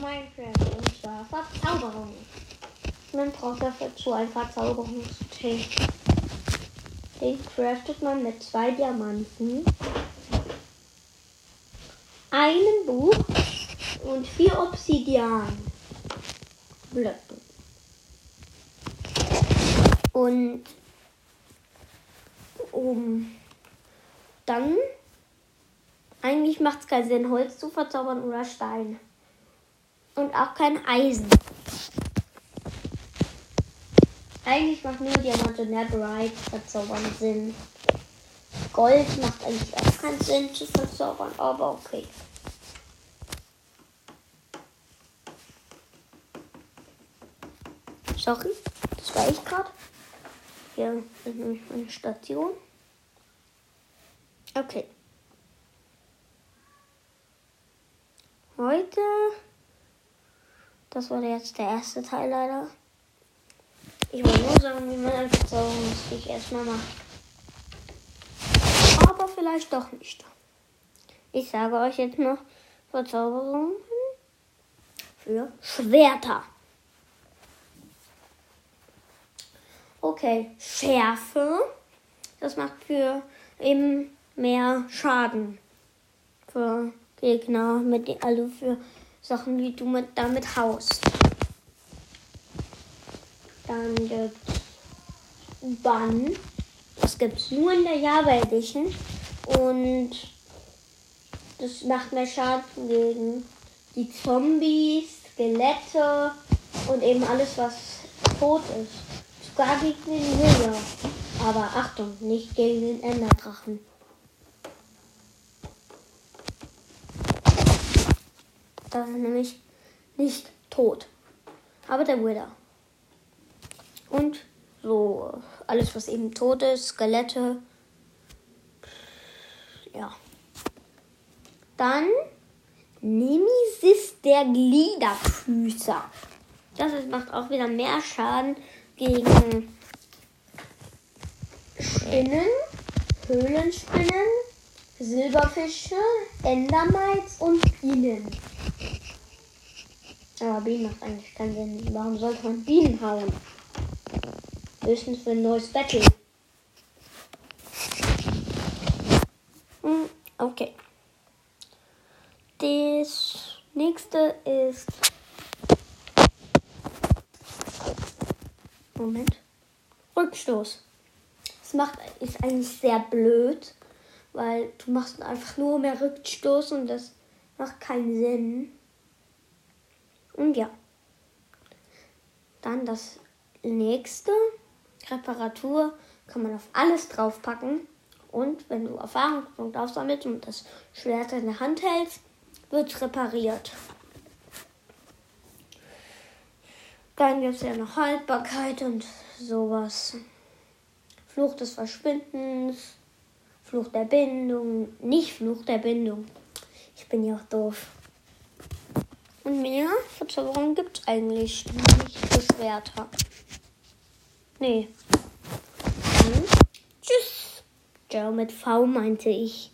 Minecraft und zwar Verzauberung. Man braucht dafür zu ein Verzauberungstee. Den craftet man mit zwei Diamanten, einem Buch und vier Obsidian. Blöcken. Und um dann eigentlich macht es keinen Sinn, Holz zu verzaubern oder Stein. Und auch kein Eisen. Eigentlich macht nur Diamant und Netherite verzaubern Sinn. Gold macht eigentlich auch keinen Sinn zu verzaubern, aber okay. Sorry, das war ich gerade. Hier ist nämlich meine Station. Okay. Heute, das war jetzt der erste Teil leider. Ich wollte nur sagen, wie man ein Verzauberungsstich erstmal macht. Aber vielleicht doch nicht. Ich sage euch jetzt noch Verzauberungen für Schwerter. Okay, Schärfe. Das macht für eben mehr Schaden. Für Gegner, mit, also für Sachen, die du mit, damit haust. Dann gibt's Bann. Das gibt's nur in der Java Edition. Und das macht mehr Schaden gegen die Zombies, Skelette und eben alles, was tot ist. Sogar gegen den Willer. Aber Achtung, nicht gegen den Enderdrachen. Das ist nämlich nicht tot. Aber der Wither. Und so alles, was eben tot ist, Skelette. Ja. Dann Nemesis der Gliederfüßer. Das macht auch wieder mehr Schaden gegen Spinnen, Höhlenspinnen, Silberfische, Endermites und Bienen. Aber Bienen macht eigentlich keinen Sinn. Warum sollte man Bienen hauen? Höchstens für ein neues Battle. Hm, okay. Das nächste ist. Moment. Rückstoß. Das macht, ist eigentlich sehr blöd, weil du machst einfach nur mehr Rückstoß und das macht keinen Sinn. Und ja. Dann das nächste. Reparatur kann man auf alles draufpacken. Und wenn du Erfahrungspunkte aufsammelst und das Schwert in der Hand hältst, wird es repariert. Dann gibt es ja noch Haltbarkeit und sowas. Fluch des Verschwindens, Fluch der Bindung, nicht Fluch der Bindung. Ich bin ja auch doof. Und mehr Verzauberungen gibt es eigentlich nicht für Schwerter. Nee. Dann, tschüss. Ciao mit V meinte ich.